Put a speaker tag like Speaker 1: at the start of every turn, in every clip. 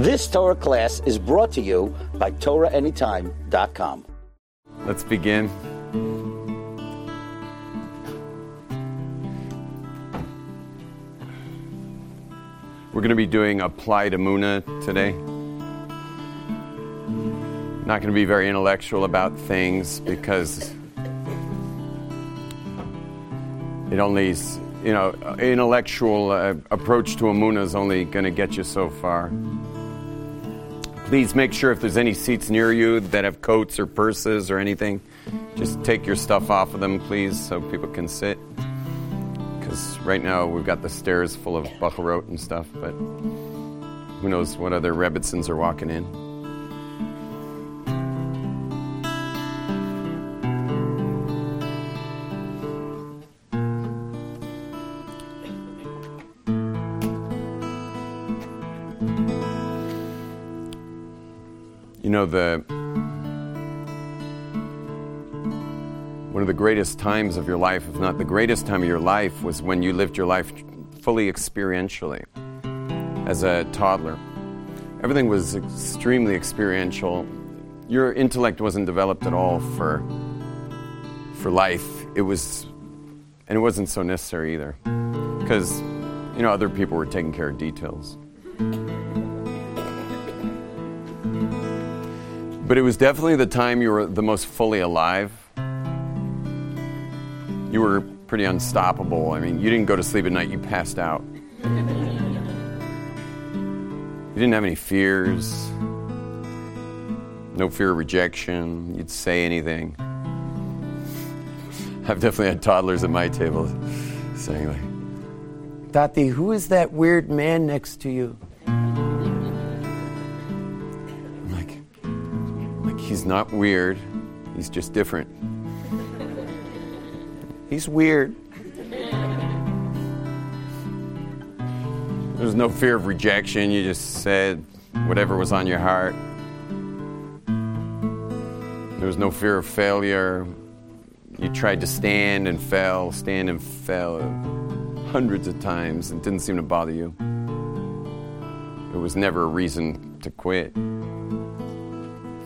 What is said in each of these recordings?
Speaker 1: This Torah class is brought to you by TorahAnytime.com.
Speaker 2: Let's begin. We're going to be doing applied Emunah today. Not going to be very intellectual about things because it only, you know, intellectual uh, approach to Emunah is only going to get you so far. Please make sure if there's any seats near you that have coats or purses or anything, just take your stuff off of them, please, so people can sit because right now we've got the stairs full of Bacharot and stuff, but who knows what other Rebbitzins are walking in. The one of the greatest times of your life, if not the greatest time of your life, was when you lived your life fully experientially as a toddler. Everything was extremely experiential. Your intellect wasn't developed at all for, for life. It was, and it wasn't so necessary either, because you know other people were taking care of details. But it was definitely the time you were the most fully alive you were pretty unstoppable. I mean, you didn't go to sleep at night, you passed out. You didn't have any fears, no fear of rejection. You'd say anything. I've definitely had toddlers at my table saying, like, Tati, who is that weird man next to you? Not weird, he's just different. He's weird. There was no fear of rejection. You just said whatever was on your heart. There was no fear of failure. You tried to stand and fell, stand and fell hundreds of times. It didn't seem to bother you. It was never a reason to quit.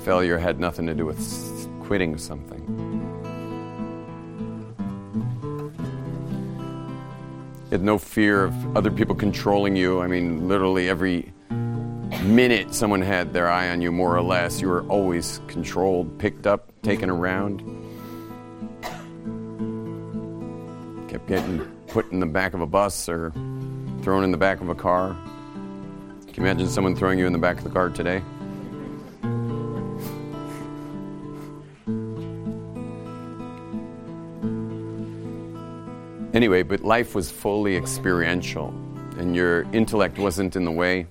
Speaker 2: Failure had nothing to do with quitting something. You had no fear of other people controlling you. I mean, literally every minute someone had their eye on you, more or less. You were always controlled, picked up, taken around. Kept getting put in the back of a bus or thrown in the back of a car. Can you imagine someone throwing you in the back of the car today? Anyway, but life was fully experiential, and your intellect wasn't in the way.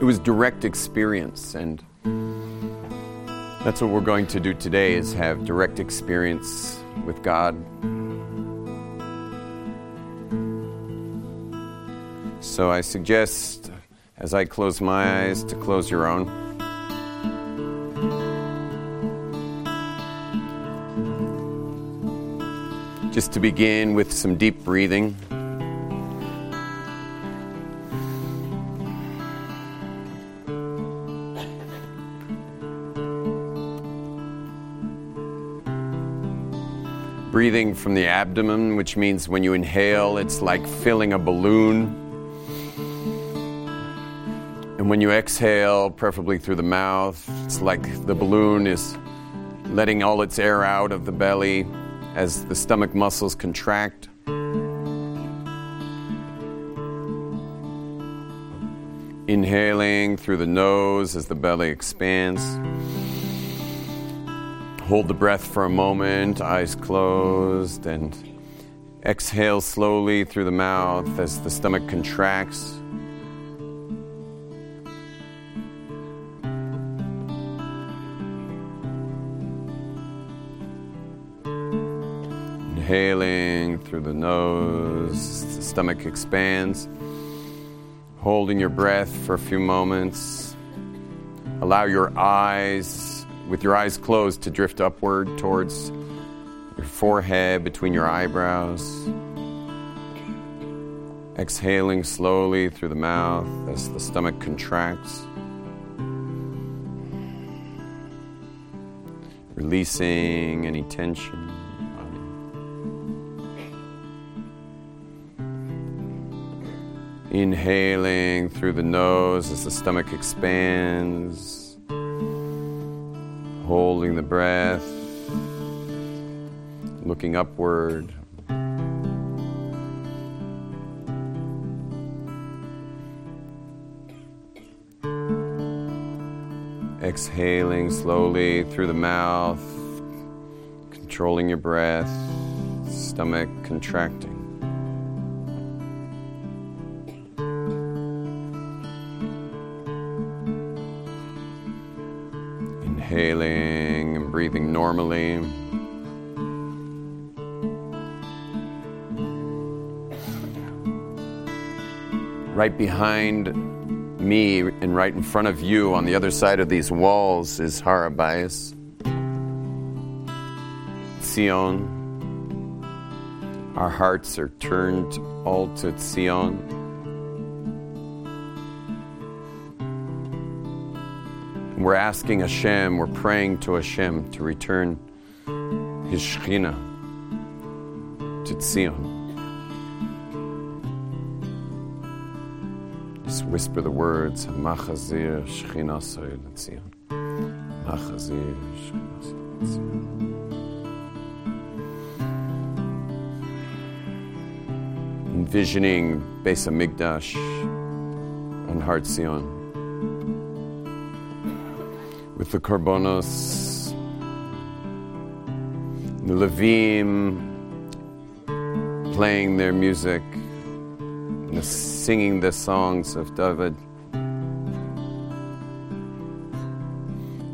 Speaker 2: It was direct experience, and that's what we're going to do today is have direct experience with God. So I suggest, as I close my eyes, to close your own. Just to begin with some deep breathing. Breathing from the abdomen, which means when you inhale, it's like filling a balloon. And when you exhale, preferably through the mouth, it's like the balloon is letting all its air out of the belly as the stomach muscles contract. Inhaling through the nose as the belly expands. Hold the breath for a moment, eyes closed, and exhale slowly through the mouth as the stomach contracts. Inhaling through the nose, the stomach expands. Holding your breath for a few moments. Allow your eyes, with your eyes closed, to drift upward towards your forehead, between your eyebrows. Exhaling slowly through the mouth as the stomach contracts. Releasing any tension. Inhaling through the nose as the stomach expands. Holding the breath. Looking upward. Exhaling slowly through the mouth, controlling your breath, stomach contracting. Inhaling and breathing normally. Right behind me and right in front of you on the other side of these walls is Har HaBayis, Zion. Our hearts are turned all to Zion. We're asking Hashem, we're praying to Hashem to return His Shekhinah to Zion. Just whisper the words Machazir Shechina Soy Letzion. Machazir Shechina Soy Letzion. Envisioning Beis Hamikdash on Har Zion the Korbanos, the Levim playing their music and singing the songs of David.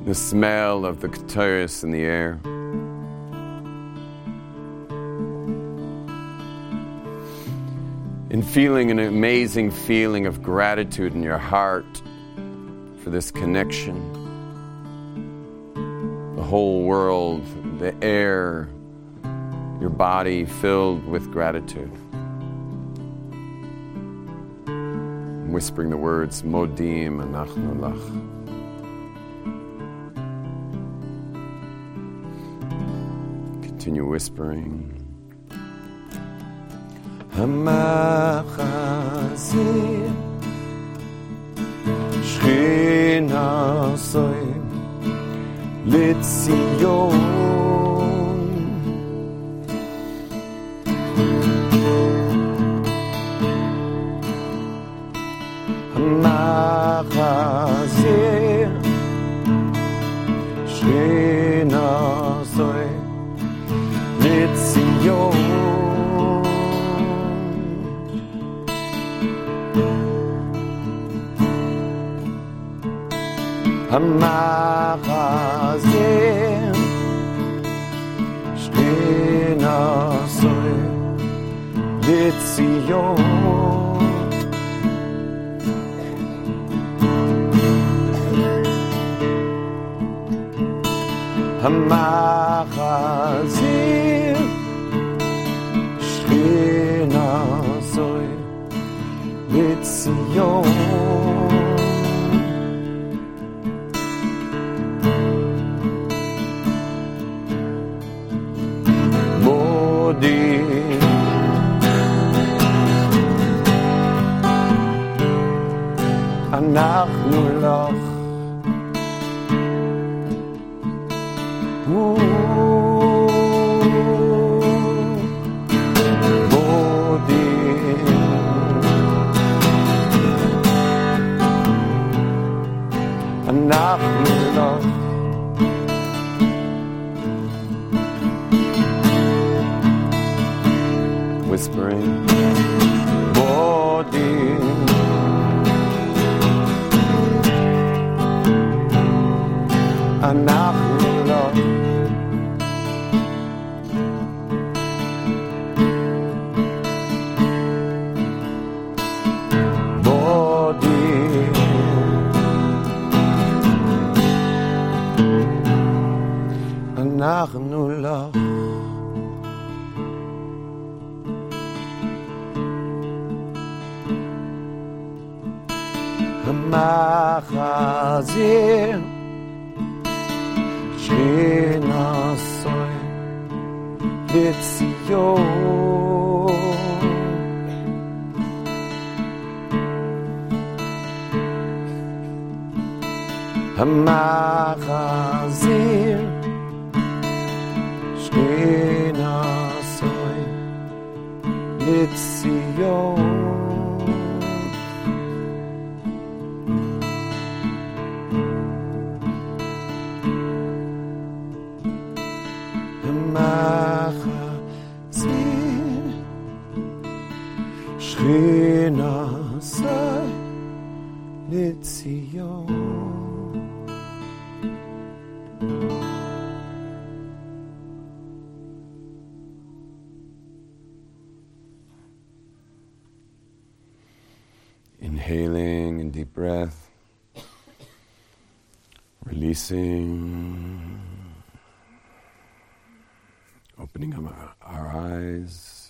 Speaker 2: The smell of the ketores in the air. And feeling an amazing feeling of gratitude in your heart for this connection. Whole world, the air, your body filled with gratitude. whispering the words Modim Anachnu Lach. Continue whispering. Hamachazir Shchina Shchina Soy Litzion Hamachazir Litzion Hamachazir Shchina Zoy Litzion המחזיר שנשוי לציון releasing, opening up our eyes.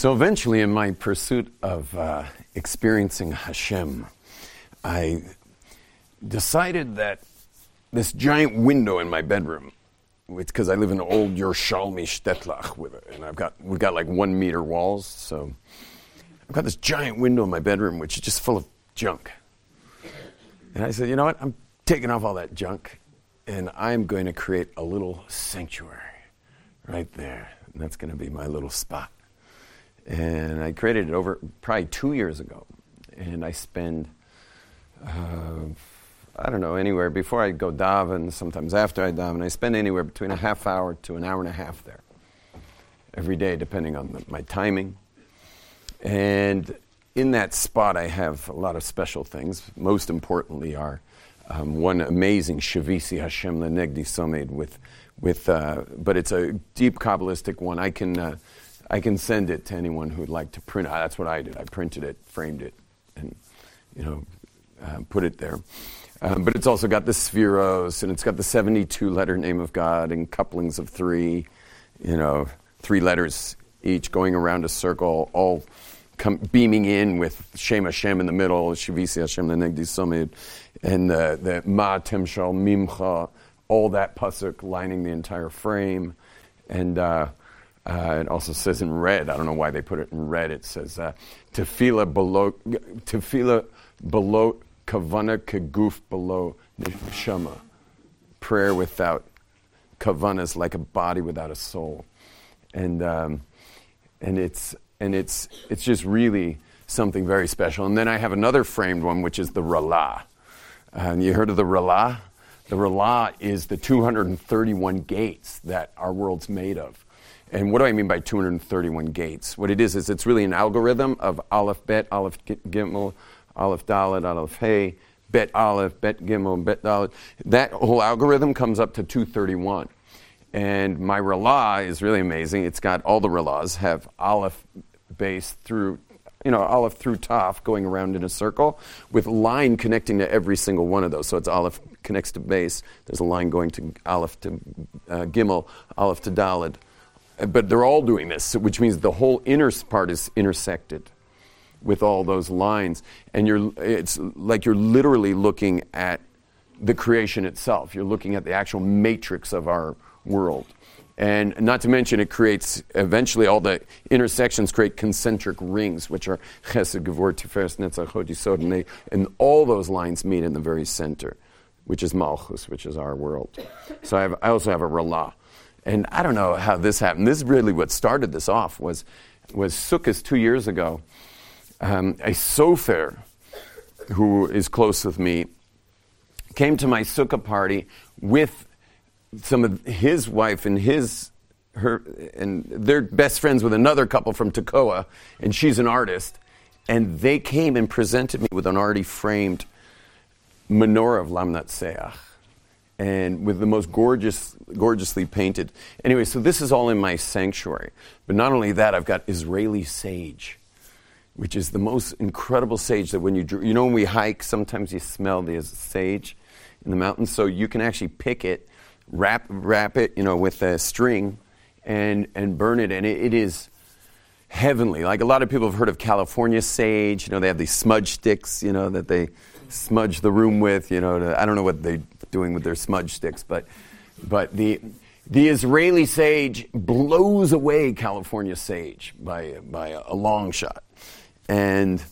Speaker 2: So eventually, in my pursuit of uh, experiencing Hashem, I decided that this giant window in my bedroom, because I live in an old Yerushalmi Shtetlach with it, and I've got we've got like one meter walls, so I've got this giant window in my bedroom which is just full of junk. And I said, you know what? I'm taking off all that junk, and I'm going to create a little sanctuary right there. And that's going to be my little spot. And I created it over probably two years ago. And I spend, uh, I don't know, anywhere before I go daven, sometimes after I daven, I spend anywhere between a half hour to an hour and a half there every day, depending on the, my timing. And in that spot, I have a lot of special things. Most importantly, are um, one amazing Shavisi Hashem Lenegdi Somed with, with uh, but it's a deep Kabbalistic one. I can. Uh, I can send it to anyone who'd like to print it. That's what I did. I printed it, framed it, and you know, uh, put it there. Um, but it's also got the sefiros, and it's got the 72 letter name of God and couplings of three, you know, three letters each going around a circle, all beaming in with Shem Hashem in the middle, Shavisi Hashem Lenegdi Somid, and the, the Ma Temshal Mimcha, all that pasuk lining the entire frame. And uh, uh, it also says in red. I don't know why they put it in red. It says uh, tefillah below tefillah below kavana kaguf below neshama. Prayer without kavana is like a body without a soul, and um, and it's and it's it's just really something very special. And then I have another framed one, which is the Ralah. Um, you heard of the Ralah? The Ralah is the 231 gates that our world's made of. And what do I mean by 231 gates? What it is, is it's really an algorithm of Aleph Bet, Aleph Gimel, Aleph Dalet, Aleph Hey, Bet Aleph, Bet Gimel, Bet Dalet. That whole algorithm comes up to 231. And my Ralah is really amazing. It's got all the Relahs have Aleph Beis through, you know, Aleph through Taf going around in a circle with line connecting to every single one of those. So it's Aleph connects to Beis. There's a line going to Aleph to uh, Gimel, Aleph to Dalet but they're all doing this, which means the whole inner part is intersected with all those lines. And you're, it's like you're literally looking at the creation itself. You're looking at the actual matrix of our world. And not to mention, it creates, eventually, all the intersections create concentric rings, which are Chesed, Gevur, Tiferes, Netzach, Hod, Yisod, and, and all those lines meet in the very center, which is Malchus, which is our world. So I, have, I also have a Ralah. And I don't know how this happened. This is really what started this off was, was Sukkot two years ago. Um, a sofer who is close with me came to my sukkah party with some of his wife and his her and they're best friends with another couple from Tekoa, and she's an artist. And they came and presented me with an already framed menorah of Lamnatzeach and with the most gorgeous, gorgeously painted. Anyway, so this is all in my sanctuary. But not only that, I've got Israeli sage, which is the most incredible sage that when you, you know, when we hike, sometimes you smell the sage in the mountains. So you can actually pick it, wrap, wrap it, you know, with a string and, and burn it. And it, it is heavenly. Like a lot of people have heard of California sage. You know, they have these smudge sticks, you know, that they smudge the room with. You know, to, I don't know what they're doing with their smudge sticks, but but the the Israeli sage blows away California sage by by a, long shot, and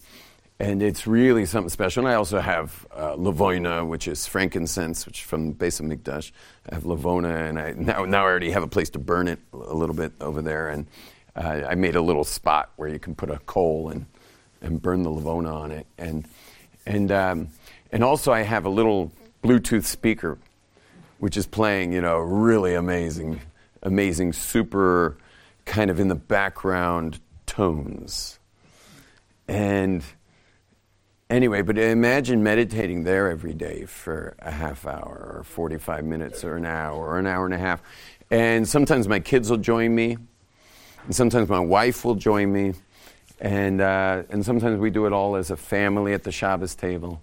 Speaker 2: and it's really something special. And I also have uh, which is frankincense, which from Beis Hamikdash. I have lavona, and I now now I already have a place to burn it a little bit over there, and uh, I made a little spot where you can put a coal and and burn the lavona on it, and and um, and also I have a little Bluetooth speaker, which is playing, you know, really amazing, amazing, super kind of in the background tones. And anyway, but imagine meditating there every day for a half hour or 45 minutes or an hour or an hour and a half. And sometimes my kids will join me, and sometimes my wife will join me, and, uh, and sometimes we do it all as a family at the Shabbos table.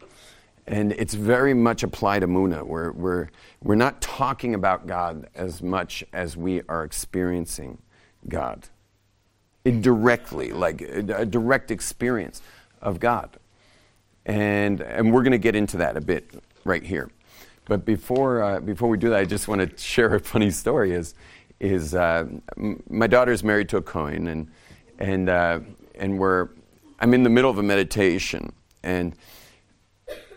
Speaker 2: And it's very much applied to Muna. We're, we're, we're not talking about God as much as we are experiencing God. Indirectly, like a, a direct experience of God. And, and we're going to get into that a bit right here. But before, uh, before we do that, I just want to share a funny story. Is, is uh, m- my daughter's married to a Kohen, and, and, uh, and we're, I'm in the middle of a meditation. And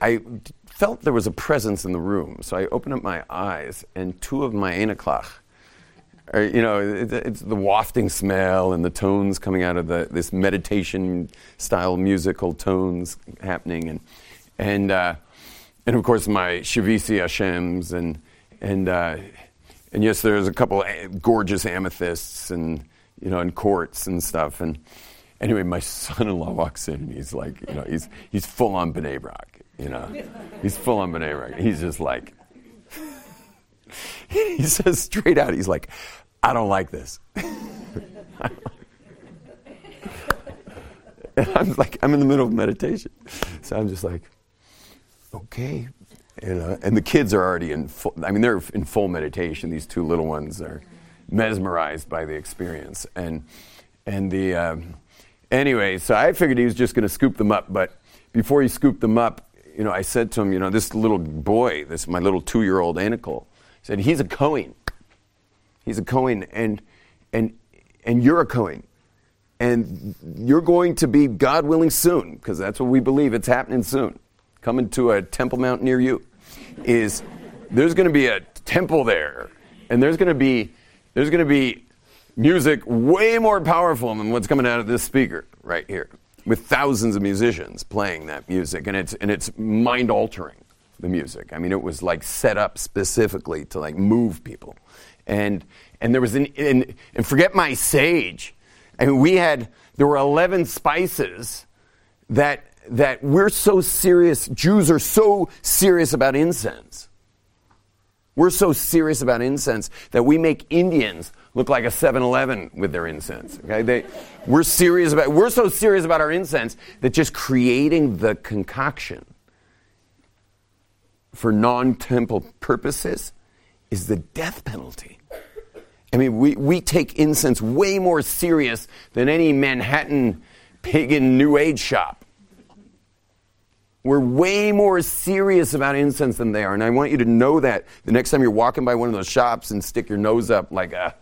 Speaker 2: I felt there was a presence in the room, so I opened up my eyes, and two of my anaklach, are, you know, it, it's the wafting smell and the tones coming out of the, this meditation style musical tones happening, and and uh, and of course my Shavisi Hashems, and and uh, and yes, there's a couple gorgeous amethysts and you know and quartz and stuff, and anyway, my son-in-law walks in and he's like, you know, he's he's full on Bnei Brak you know, he's full on B'nai He's just like, he says straight out, he's like, I don't like this. and I'm like, I'm in the middle of meditation. So I'm just like, okay. You know, and the kids are already in full, I mean, they're in full meditation. These two little ones are mesmerized by the experience. And, and the, um, anyway, so I figured he was just going to scoop them up, but before he scooped them up, you know, I said to him, you know, this little boy, this my little two-year-old Anikel, said he's a Cohen. He's a Cohen, and and and you're a Cohen, and you're going to be, God willing, soon, because that's what we believe. It's happening soon. Coming to a Temple Mount near you, is there's going to be a temple there, and there's going to be there's going to be music way more powerful than what's coming out of this speaker right here with thousands of musicians playing that music, and it's and it's mind altering. The music. I mean, it was like set up specifically to like move people, and and there was an and, and forget my sage. I mean, we had there were eleven spices that that we're so serious. Jews are so serious about incense. We're so serious about incense that we make Indians look like a 7-Eleven with their incense. Okay, they, we're serious about. We're so serious about our incense that just creating the concoction for non-temple purposes is the death penalty. I mean, we, we take incense way more serious than any Manhattan pagan New Age shop. We're way more serious about incense than they are. And I want you to know that the next time you're walking by one of those shops and stick your nose up like a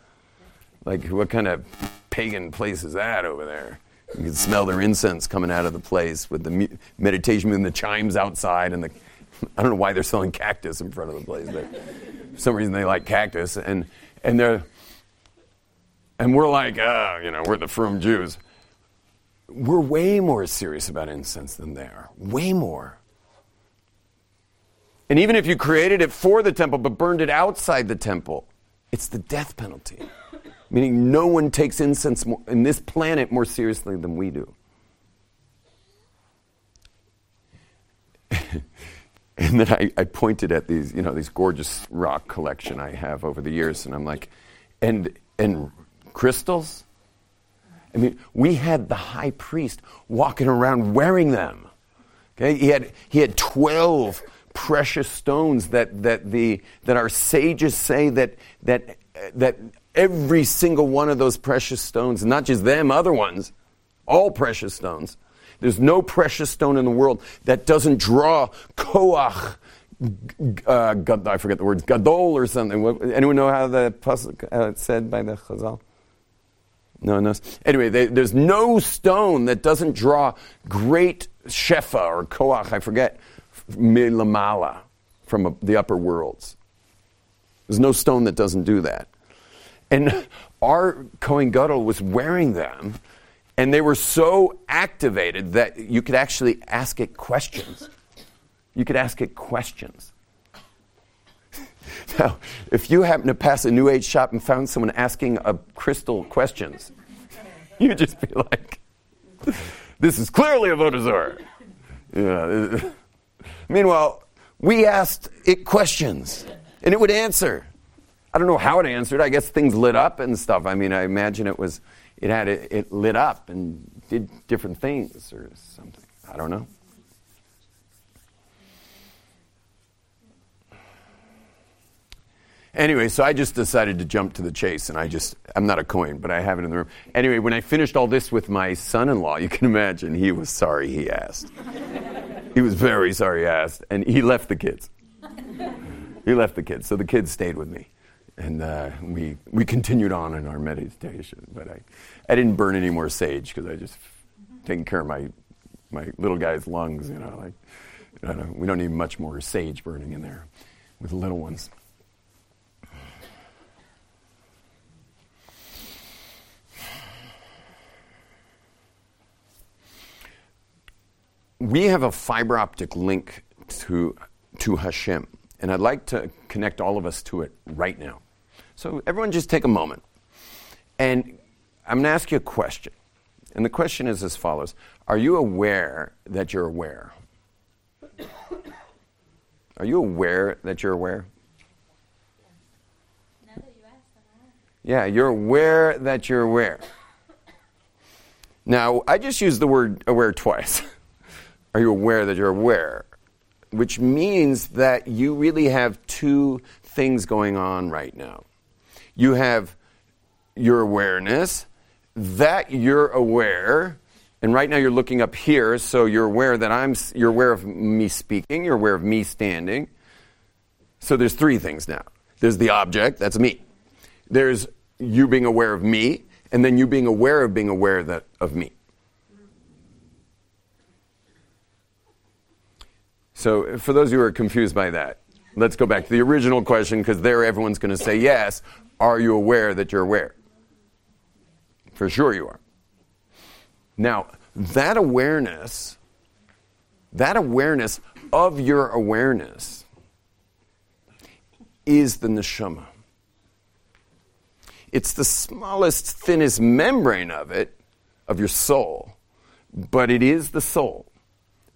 Speaker 2: like, what kind of pagan place is that over there? You can smell their incense coming out of the place with the meditation and the chimes outside and the. I don't know why they're selling cactus in front of the place, but for some reason they like cactus and and they're and we're like, oh, you know, we're the frum Jews. We're way more serious about incense than they are. Way more. And even if you created it for the temple but burned it outside the temple, it's the death penalty meaning no one takes incense in this planet more seriously than we do. And then I, I pointed at these, you know, these gorgeous rock collection I have over the years, and I'm like, and and crystals? I mean, we had the high priest walking around wearing them. Okay, he had he had twelve precious stones that that the that our sages say that that that every single one of those precious stones, not just them, other ones, all precious stones. There's no precious stone in the world that doesn't draw koach. Uh, I forget the word gadol or something. Anyone know how the pasuk uh, said by the Chazal? No, no. Anyway, they, there's no stone that doesn't draw great shefa or koach. I forget milamala from a, the upper worlds. There's no stone that doesn't do that. And our Kohen Gadol was wearing them, and they were so activated that you could actually ask it questions. You could ask it questions. Now, if you happen to pass a New Age shop and found someone asking a crystal questions, you'd just be like, this is clearly a Vodazor. Yeah. Meanwhile, we asked it questions, and it would answer. I don't know how it answered. I guess things lit up and stuff. I mean, I imagine it was, it had it, it lit up and did different things or something. I don't know. Anyway, so I just decided to jump to the chase, and I just, I'm not a Kohen, but I have it in the room. Anyway, when I finished all this with my son in law, you can imagine he was sorry he asked. he was very sorry he asked, and he left the kids. he left the kids, so the kids stayed with me and uh, we we continued on in our meditation. But I, I didn't burn any more sage because I just taking care of my my little guy's lungs. You know, like don't we don't need much more sage burning in there with the little ones. We have a fiber optic link to to Hashem, and I'd like to connect all of us to it right now. So, everyone, just take a moment. And I'm going to ask you a question. And the question is as follows Are you aware that you're aware? Are you aware that you're aware? Yeah, you're aware that you're aware. Now, I just used the word aware twice. Are you aware that you're aware? Which means that you really have two things going on right now you have your awareness, that you're aware, and right now you're looking up here, so you're aware that I'm, you're aware of me speaking, you're aware of me standing. So there's three things now. There's the object, that's me. There's you being aware of me, and then you being aware of being aware that, of me. So, for those who are confused by that, let's go back to the original question because there everyone's going to say yes. Are you aware that you're aware? For sure you are. Now, that awareness, that awareness of your awareness is the neshama. It's the smallest, thinnest membrane of it, of your soul, but it is the soul.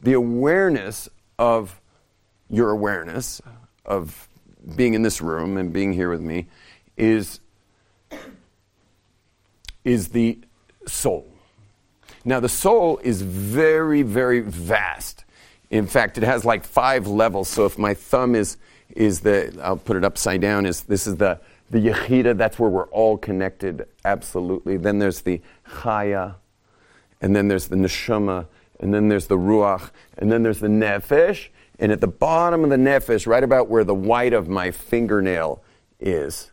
Speaker 2: The awareness of your awareness, of being in this room and being here with me, is, is the soul. Now, the soul is very, very vast. In fact, it has like five levels. So if my thumb is, is the, I'll put it upside down, is this is the, the yechida, that's where we're all connected, absolutely. Then there's the chaya, and then there's the neshama, and then there's the ruach, and then there's the nefesh, and at the bottom of the nefesh, right about where the white of my fingernail is,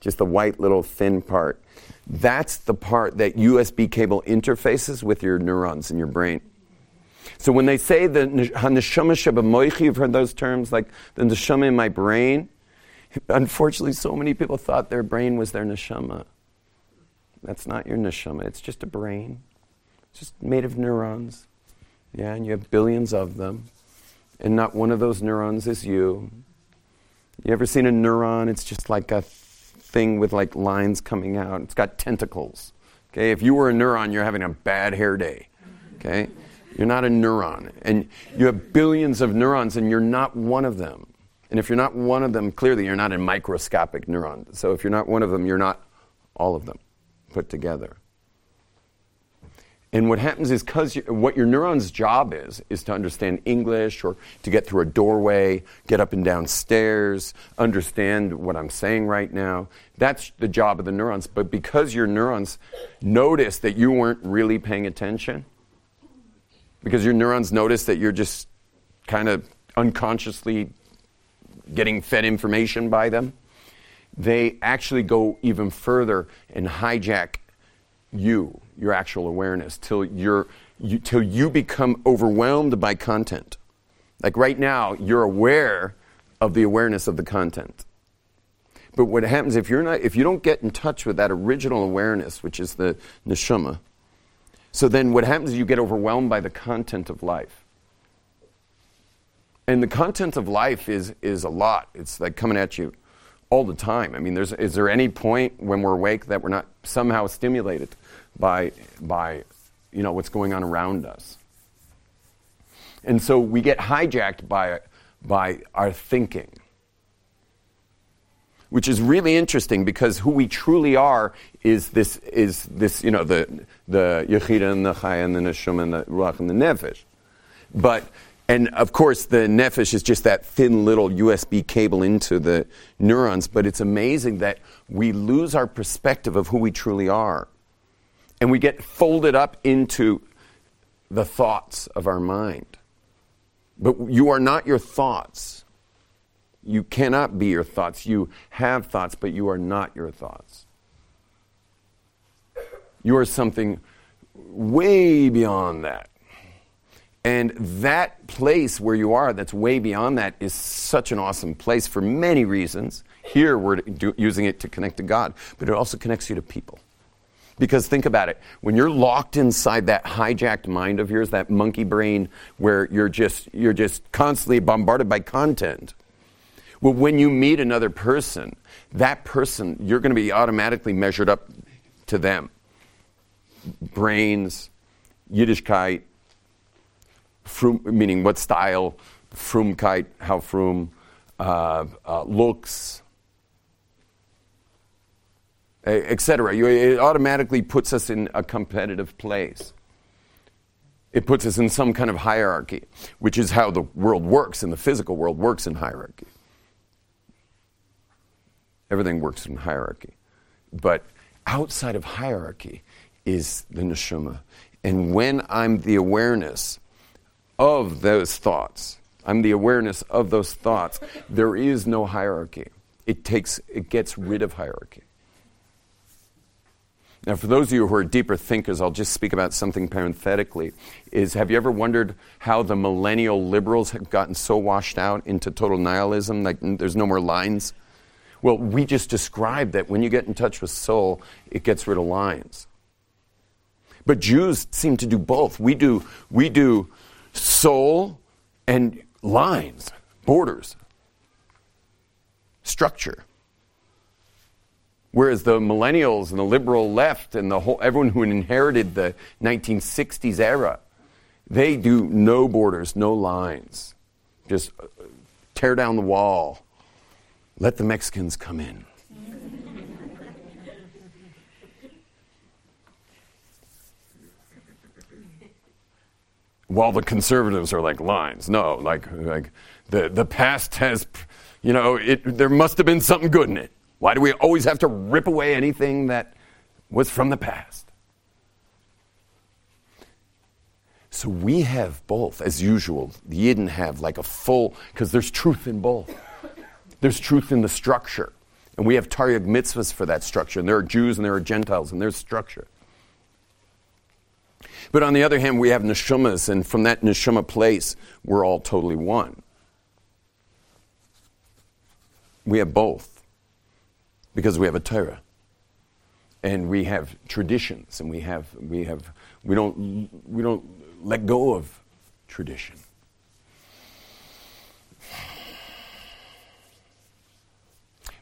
Speaker 2: just the white little thin part. That's the part that USB cable interfaces with your neurons in your brain. So when they say the haneshama shebamoichi, you've heard those terms, like the neshama in my brain. Unfortunately, so many people thought their brain was their neshama. That's not your neshama. It's just a brain. It's just made of neurons. Yeah, and you have billions of them. And not one of those neurons is you. You ever seen a neuron? It's just like a thing with like lines coming out. It's got tentacles. Okay, if you were a neuron, you're having a bad hair day. Okay, You're not a neuron. And you have billions of neurons, and you're not one of them. And if you're not one of them, clearly you're not a microscopic neuron. So if you're not one of them, you're not all of them put together. And what happens is because what your neuron's job is, is to understand English or to get through a doorway, get up and down stairs, understand what I'm saying right now. That's the job of the neurons. But because your neurons notice that you weren't really paying attention, because your neurons notice that you're just kind of unconsciously getting fed information by them, they actually go even further and hijack you, your actual awareness, till you're you, till you become overwhelmed by content. Like right now, you're aware of the awareness of the content. But what happens if you're not if you don't get in touch with that original awareness, which is the neshama, so then what happens is you get overwhelmed by the content of life. And the content of life is is a lot. It's like coming at you all the time. I mean, there's, is there any point when we're awake that we're not somehow stimulated by, by you know, what's going on around us? And so we get hijacked by, by our thinking, which is really interesting because who we truly are is this, is this you know, the, the Yechida and the Chaya and the Neshama and the Ruach and the Nefesh. But and of course, the nefesh is just that thin little USB cable into the neurons, but it's amazing that we lose our perspective of who we truly are. And we get folded up into the thoughts of our mind. But you are not your thoughts. You cannot be your thoughts. You have thoughts, but you are not your thoughts. You are something way beyond that. And that place where you are, that's way beyond that, is such an awesome place for many reasons. Here, we're do, using it to connect to God, but it also connects you to people. Because think about it when you're locked inside that hijacked mind of yours, that monkey brain where you're just, you're just constantly bombarded by content. Well, when you meet another person, that person, you're going to be automatically measured up to them. Brains, Yiddishkeit, frum, meaning what style, frumkeit, how frum, uh, uh, looks, etc. It automatically puts us in a competitive place. It puts us in some kind of hierarchy, which is how the world works, and the physical world works in hierarchy. Everything works in hierarchy. But outside of hierarchy is the neshama. And when I'm the awareness of those thoughts. I'm the awareness of those thoughts. There is no hierarchy. It takes it gets rid of hierarchy. Now, for those of you who are deeper thinkers, I'll just speak about something parenthetically. Is have you ever wondered how the millennial liberals have gotten so washed out into total nihilism, like there's no more lines? Well, we just described that when you get in touch with soul, it gets rid of lines. But Jews seem to do both. We do, we do soul and lines, borders, structure. Whereas the millennials and the liberal left and the whole everyone who inherited the 1960s era, they do no borders, no lines. Just uh, tear down the wall. Let the Mexicans come in. while the conservatives are like lines. No, like, like the, the past has, you know, it, there must have been something good in it. Why do we always have to rip away anything that was from the past? So we have both, as usual. The Yidden have like a full, because there's truth in both. There's truth in the structure. And we have Taryag mitzvahs for that structure. And there are Jews and there are Gentiles and there's structure. But on the other hand, we have neshamas, and from that neshama place, we're all totally one. We have both because we have a Torah. And we have traditions, and we have, we have, we don't, we don't let go of tradition.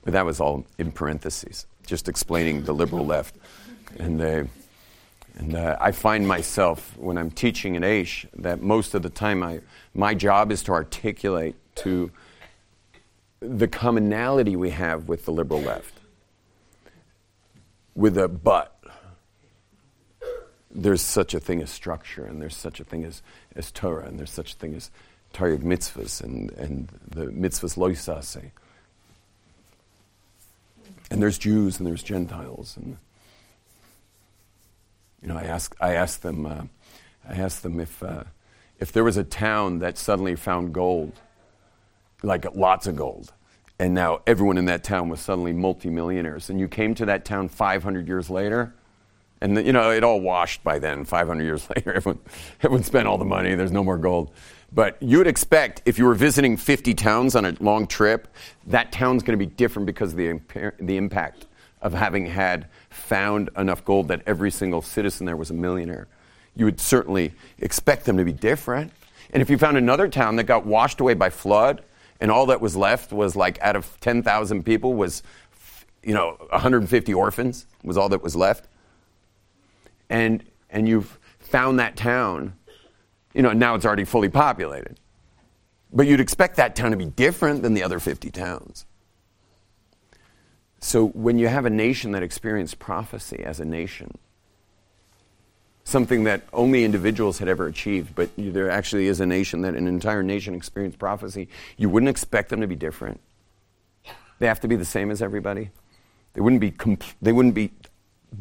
Speaker 2: But that was all in parentheses, just explaining the liberal left and the And uh, I find myself, when I'm teaching at Aish, that most of the time I, my job is to articulate to the commonality we have with the liberal left. With a but. There's such a thing as structure, and there's such a thing as, as Torah, and there's such a thing as Taryag mitzvahs, and, and the mitzvahs loisase. And there's Jews, and there's Gentiles, and you know, I asked, I asked them, uh, I asked them if, uh, if there was a town that suddenly found gold, like lots of gold, and now everyone in that town was suddenly multimillionaires, and you came to that town 500 years later, and the, you know, it all washed by then. 500 years later, everyone, everyone spent all the money. There's no more gold. But you would expect if you were visiting 50 towns on a long trip, that town's going to be different because of the, the impact of having had found enough gold that every single citizen there was a millionaire. You would certainly expect them to be different. And if you found another town that got washed away by flood, and all that was left was like out of 10,000 people was, you know, 150 orphans was all that was left. And, and you've found that town, you know, now it's already fully populated. But you'd expect that town to be different than the other 50 towns. So when you have a nation that experienced prophecy as a nation, something that only individuals had ever achieved, but there actually is a nation that an entire nation experienced prophecy, you wouldn't expect them to be different. They have to be the same as everybody. They wouldn't be, they wouldn't be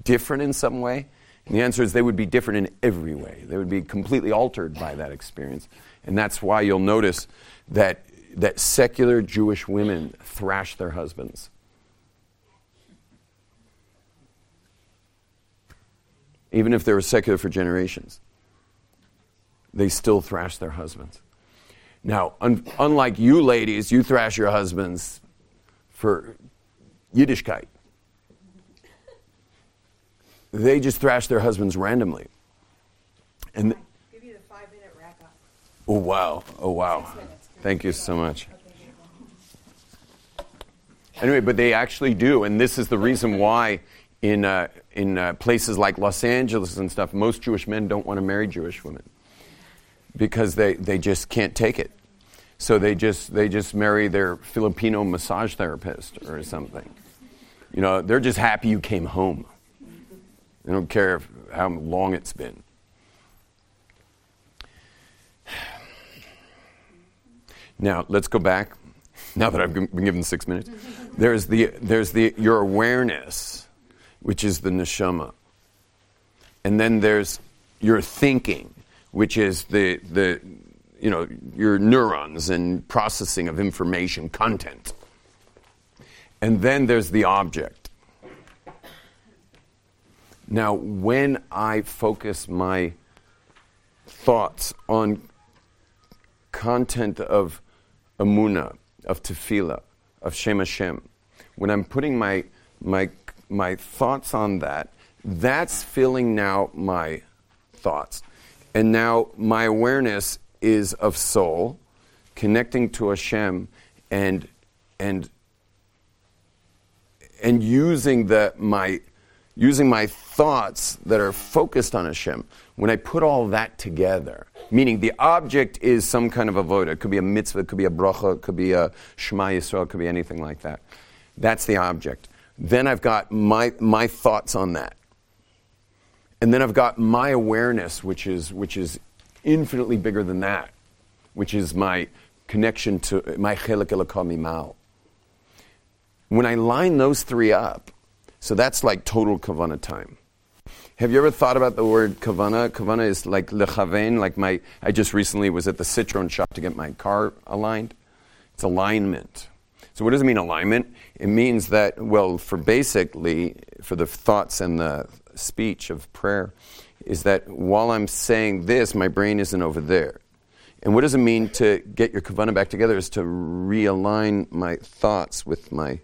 Speaker 2: different in some way. And the answer is they would be different in every way. They would be completely altered by that experience. And that's why you'll notice that, that secular Jewish women thrash their husbands. Even if they were secular for generations. They still thrash their husbands. Now, un- unlike you ladies, you thrash your husbands for Yiddishkeit. They just thrash their husbands randomly.
Speaker 3: And th- give you the five minute wrap up.
Speaker 2: Oh wow! Oh wow! Thank you so much. Anyway, but they actually do, and this is the reason why in, uh, in uh, places like Los Angeles and stuff, most Jewish men don't want to marry Jewish women because they, they just can't take it. So they just, they just marry their Filipino massage therapist or something. You know, they're just happy you came home. They don't care if, how long it's been. Now, let's go back. Now that I've been given six minutes, there's the, there's the, your awareness which is the neshama. And then there's your thinking, which is the, the you know, your neurons and processing of information, content. And then there's the object. Now, when I focus my thoughts on content of Emunah, of Tefillah, of Shem Hashem, when I'm putting my, my my thoughts on that. That's filling now my thoughts. And now my awareness is of soul, connecting to Hashem and and and using the my using my thoughts that are focused on Hashem. When I put all that together, meaning the object is some kind of avoda, it could be a mitzvah, it could be a bracha, it could be a Shema Yisrael, it could be anything like that. That's the object. Then I've got my, my thoughts on that. And then I've got my awareness, which is, which is infinitely bigger than that, which is my connection to my chelek Eloka mima'al. When I line those three up, so that's like total kavana time. Have you ever thought about the word kavana? Kavana is like lechaven, like my, I just recently was at the Citroen shop to get my car aligned. It's alignment. So what does it mean alignment? It means that, well, for basically, for the thoughts and the speech of prayer, is that while I'm saying this, my brain isn't over there. And what does it mean to get your kavana back together? Is to realign my thoughts with my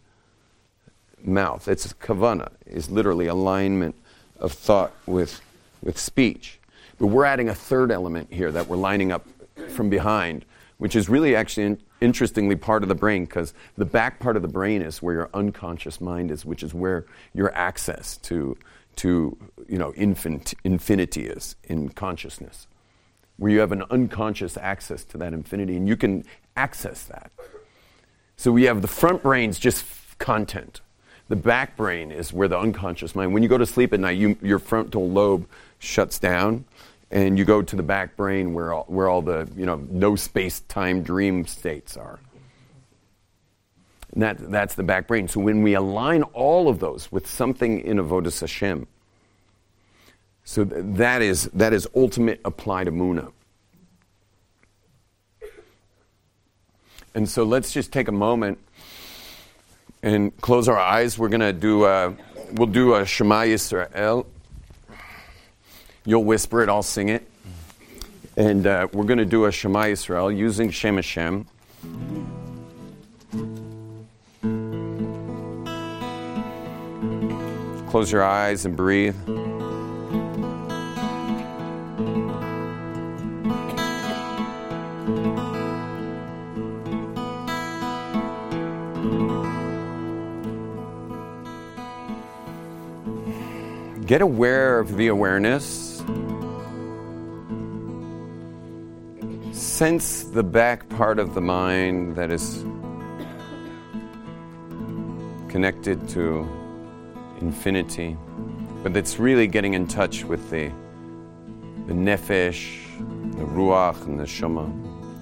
Speaker 2: mouth. It's kavana, is literally alignment of thought with, with speech. But we're adding a third element here that we're lining up from behind, which is really actually interestingly part of the brain because the back part of the brain is where your unconscious mind is, which is where your access to, to you know infant, infinity is in consciousness, where you have an unconscious access to that infinity, and you can access that. So we have the front brain's just f- content. The back brain is where the unconscious mind. When you go to sleep at night, you, your frontal lobe shuts down, and you go to the back brain where all, where all the you know no space time dream states are. And that, that's the back brain. So when we align all of those with something in Avodas Hashem, so th- that is that is ultimate applied Emunah. And so let's just take a moment and close our eyes. We're going to do a, we'll do a Shema Yisrael. You'll whisper it, I'll sing it. And uh, we're going to do a Shema Yisrael using Shem Hashem. Close your eyes and breathe. Get aware of the awareness. Sense the back part of the mind that is connected to infinity, but that's really getting in touch with the, the nefesh, the ruach, and the shama,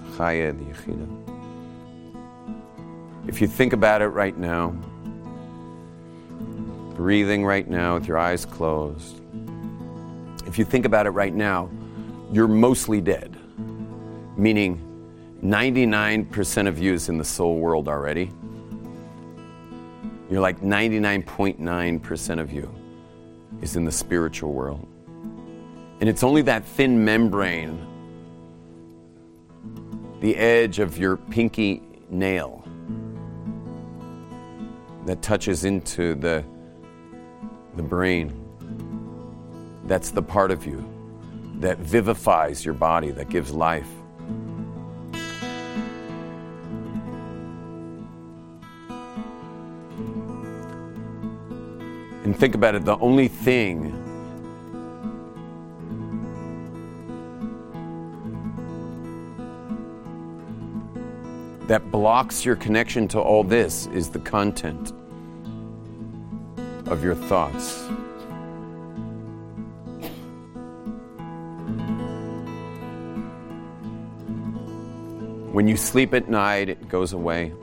Speaker 2: the chaya, the yechida. If you think about it right now, breathing right now with your eyes closed, if you think about it right now, you're mostly dead, meaning 99% of you is in the soul world already. You're like 99.9% of you is in the spiritual world. And it's only that thin membrane, the edge of your pinky nail, that touches into the, the brain. That's the part of you that vivifies your body, that gives life. And think about it the only thing that blocks your connection to all this is the content of your thoughts. When you sleep at night, it goes away.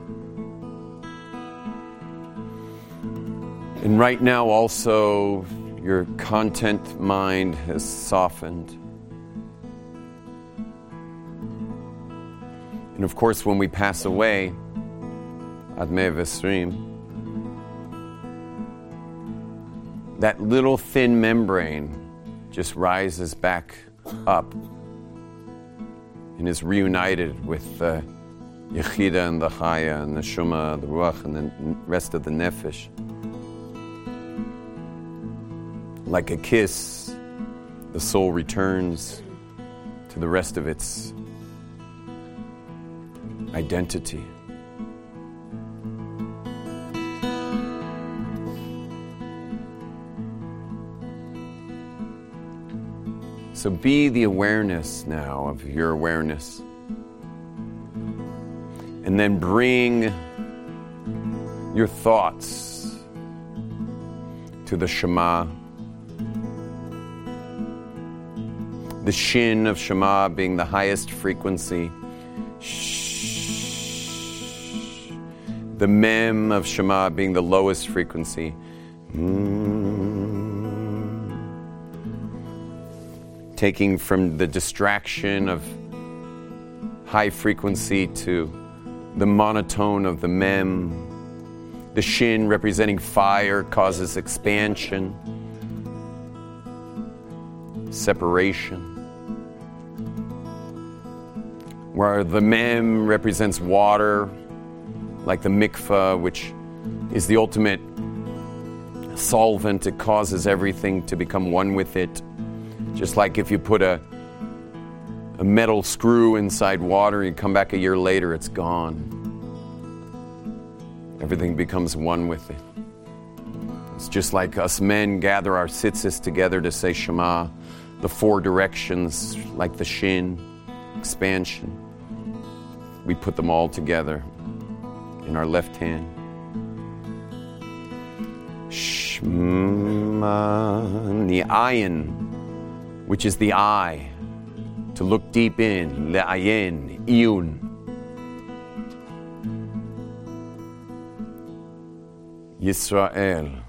Speaker 2: And right now, also, your content mind has softened. And of course, when we pass away, Adme Vesrim, that little thin membrane just rises back up and is reunited with the Yechida and the Chaya and the Shuma, the Ruach, and the rest of the Nefesh. Like a kiss, the soul returns to the rest of its identity. So be the awareness now of your awareness. And then bring your thoughts to the Shema. The Shin of Shema being the highest frequency. The Mem of Shema being the lowest frequency. taking from the distraction of high frequency to the monotone of the mem. The shin representing fire causes expansion, separation. Where the mem represents water, like the mikvah, which is the ultimate solvent, it causes everything to become one with it. Just like if you put a, a metal screw inside water, you come back a year later, it's gone. Everything becomes one with it. It's just like us men gather our tzitzis together to say Shema, the four directions, like the shin, expansion. We put them all together in our left hand. Shema, the ayin, which is the eye, to look deep in, le'ayin, iyun. Yisrael.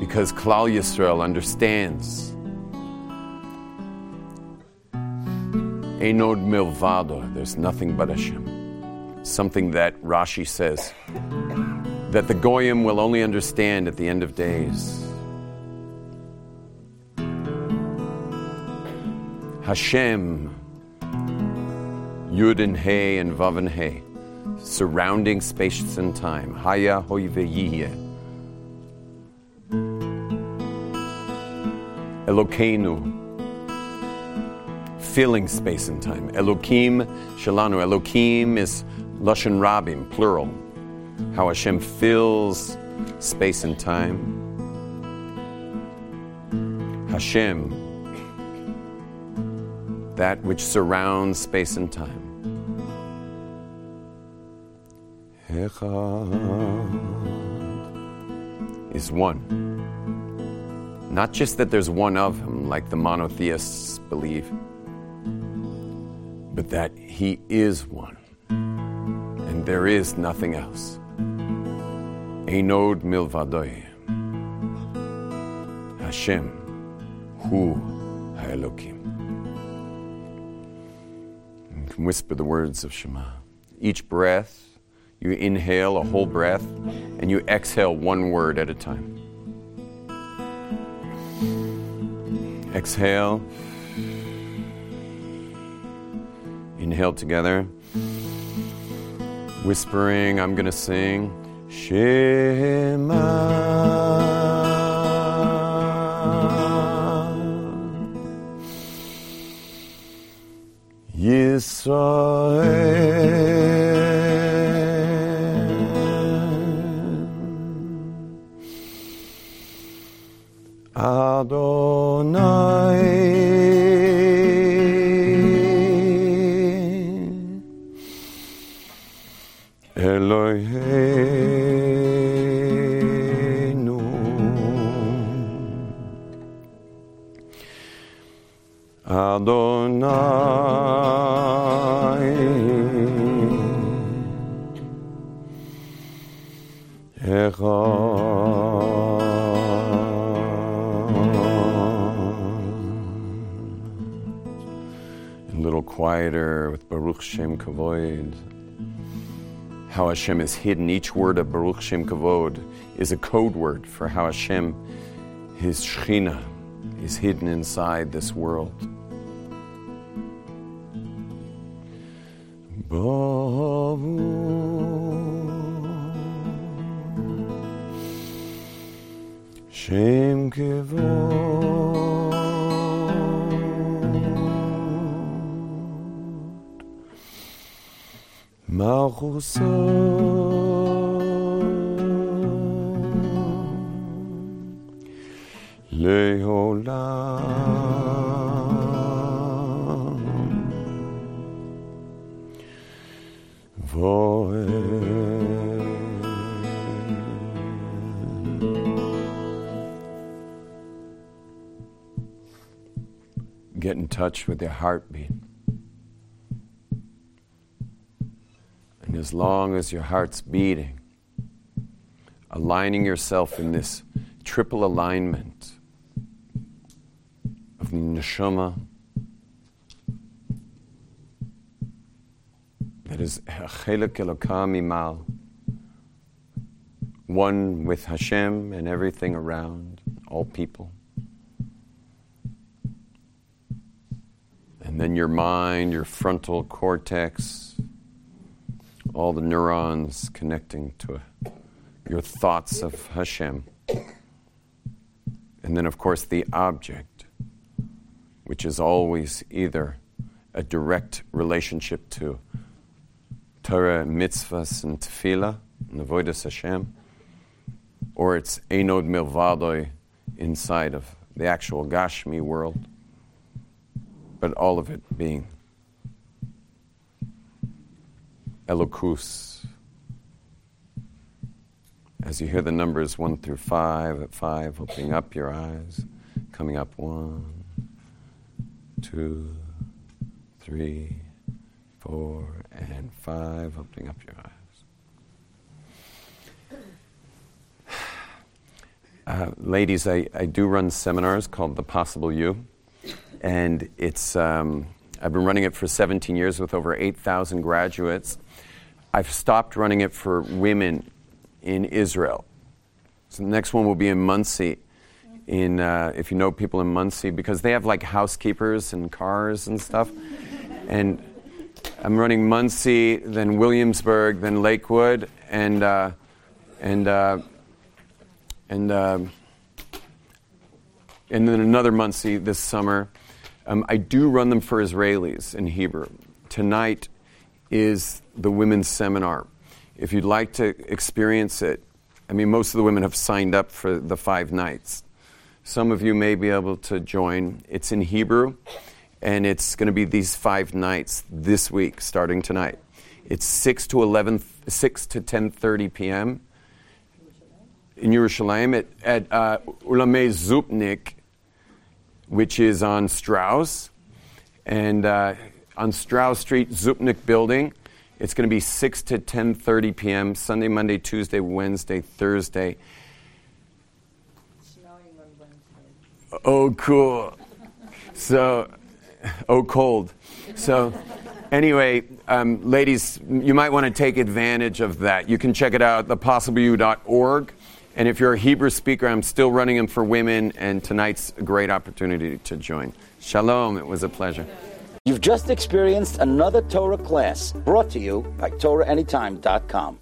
Speaker 2: Because Klal Yisrael understands. Enod milvado, there's nothing but Hashem. Something that Rashi says that the Goyim will only understand at the end of days. Hashem, Yud and He and Vav and He surrounding space and time. Haya hoiveyiyeh. Elokeinu, filling space and time. Elokim shalanu. Elokim is lashon rabim, plural. How Hashem fills space and time. Hashem, that which surrounds space and time. Echad is one. Not just that there's one of him, like the monotheists believe, but that he is one, and there is nothing else. Enod milvadoi. Hashem, Hu Ha'elokim. You can whisper the words of Shema. Each breath, you inhale a whole breath, and you exhale one word at a time. Exhale. Inhale together. Whispering, I'm going to sing. Shema. Yisrael. Adonai Echad. A little quieter with Baruch Shem Kavod. How Hashem is hidden. Each word of Baruch Shem Kavod is a code word for how Hashem, His Shechina, is hidden inside this world. Touch with your heartbeat. And as long as your heart's beating, aligning yourself in this triple alignment of neshama that is imal, one with Hashem and everything around, all people. And then your mind, your frontal cortex, all the neurons connecting to your thoughts of Hashem. And then, of course, the object, which is always either a direct relationship to Torah, mitzvahs, and tefillah, in Avodas Hashem, or it's Enod Milvadoi inside of the actual Gashmi world, but all of it being Elokus. As you hear the numbers one through five, at five, opening up your eyes, coming up one, two, three, four, and five, opening up your eyes. Uh, ladies, I, I do run seminars called The Possible You, and it's um, I've been running it for 17 years with over 8,000 graduates. I've stopped running it for women in Israel. So the next one will be in Monsey. in uh, if you know people in Monsey, because they have like housekeepers and cars and stuff. And I'm running Monsey, then Williamsburg, then Lakewood, and uh, and uh, and um, and then another Monsey this summer. Um, I do run them for Israelis in Hebrew. Tonight is the women's seminar. If you'd like to experience it, I mean, most of the women have signed up for the five nights. Some of you may be able to join. It's in Hebrew, and it's going to be these five nights this week, starting tonight. It's six to eleven, six to ten thirty p.m. in Yerushalayim at, at uh, Ulamei Zupnik, which is on Strauss, and uh, on Strauss Street, Zupnik Building. It's going to be 6 to 10:30 p.m. Sunday, Monday, Tuesday, Wednesday, Thursday. Oh, cool. So, oh, cold. So, anyway, um, ladies, you might want to take advantage of that. You can check it out at thepossibleyou.org. And if you're a Hebrew speaker, I'm still running them for women, and tonight's a great opportunity to join. Shalom. It was a pleasure.
Speaker 1: You've just experienced another Torah class brought to you by TorahAnytime.com.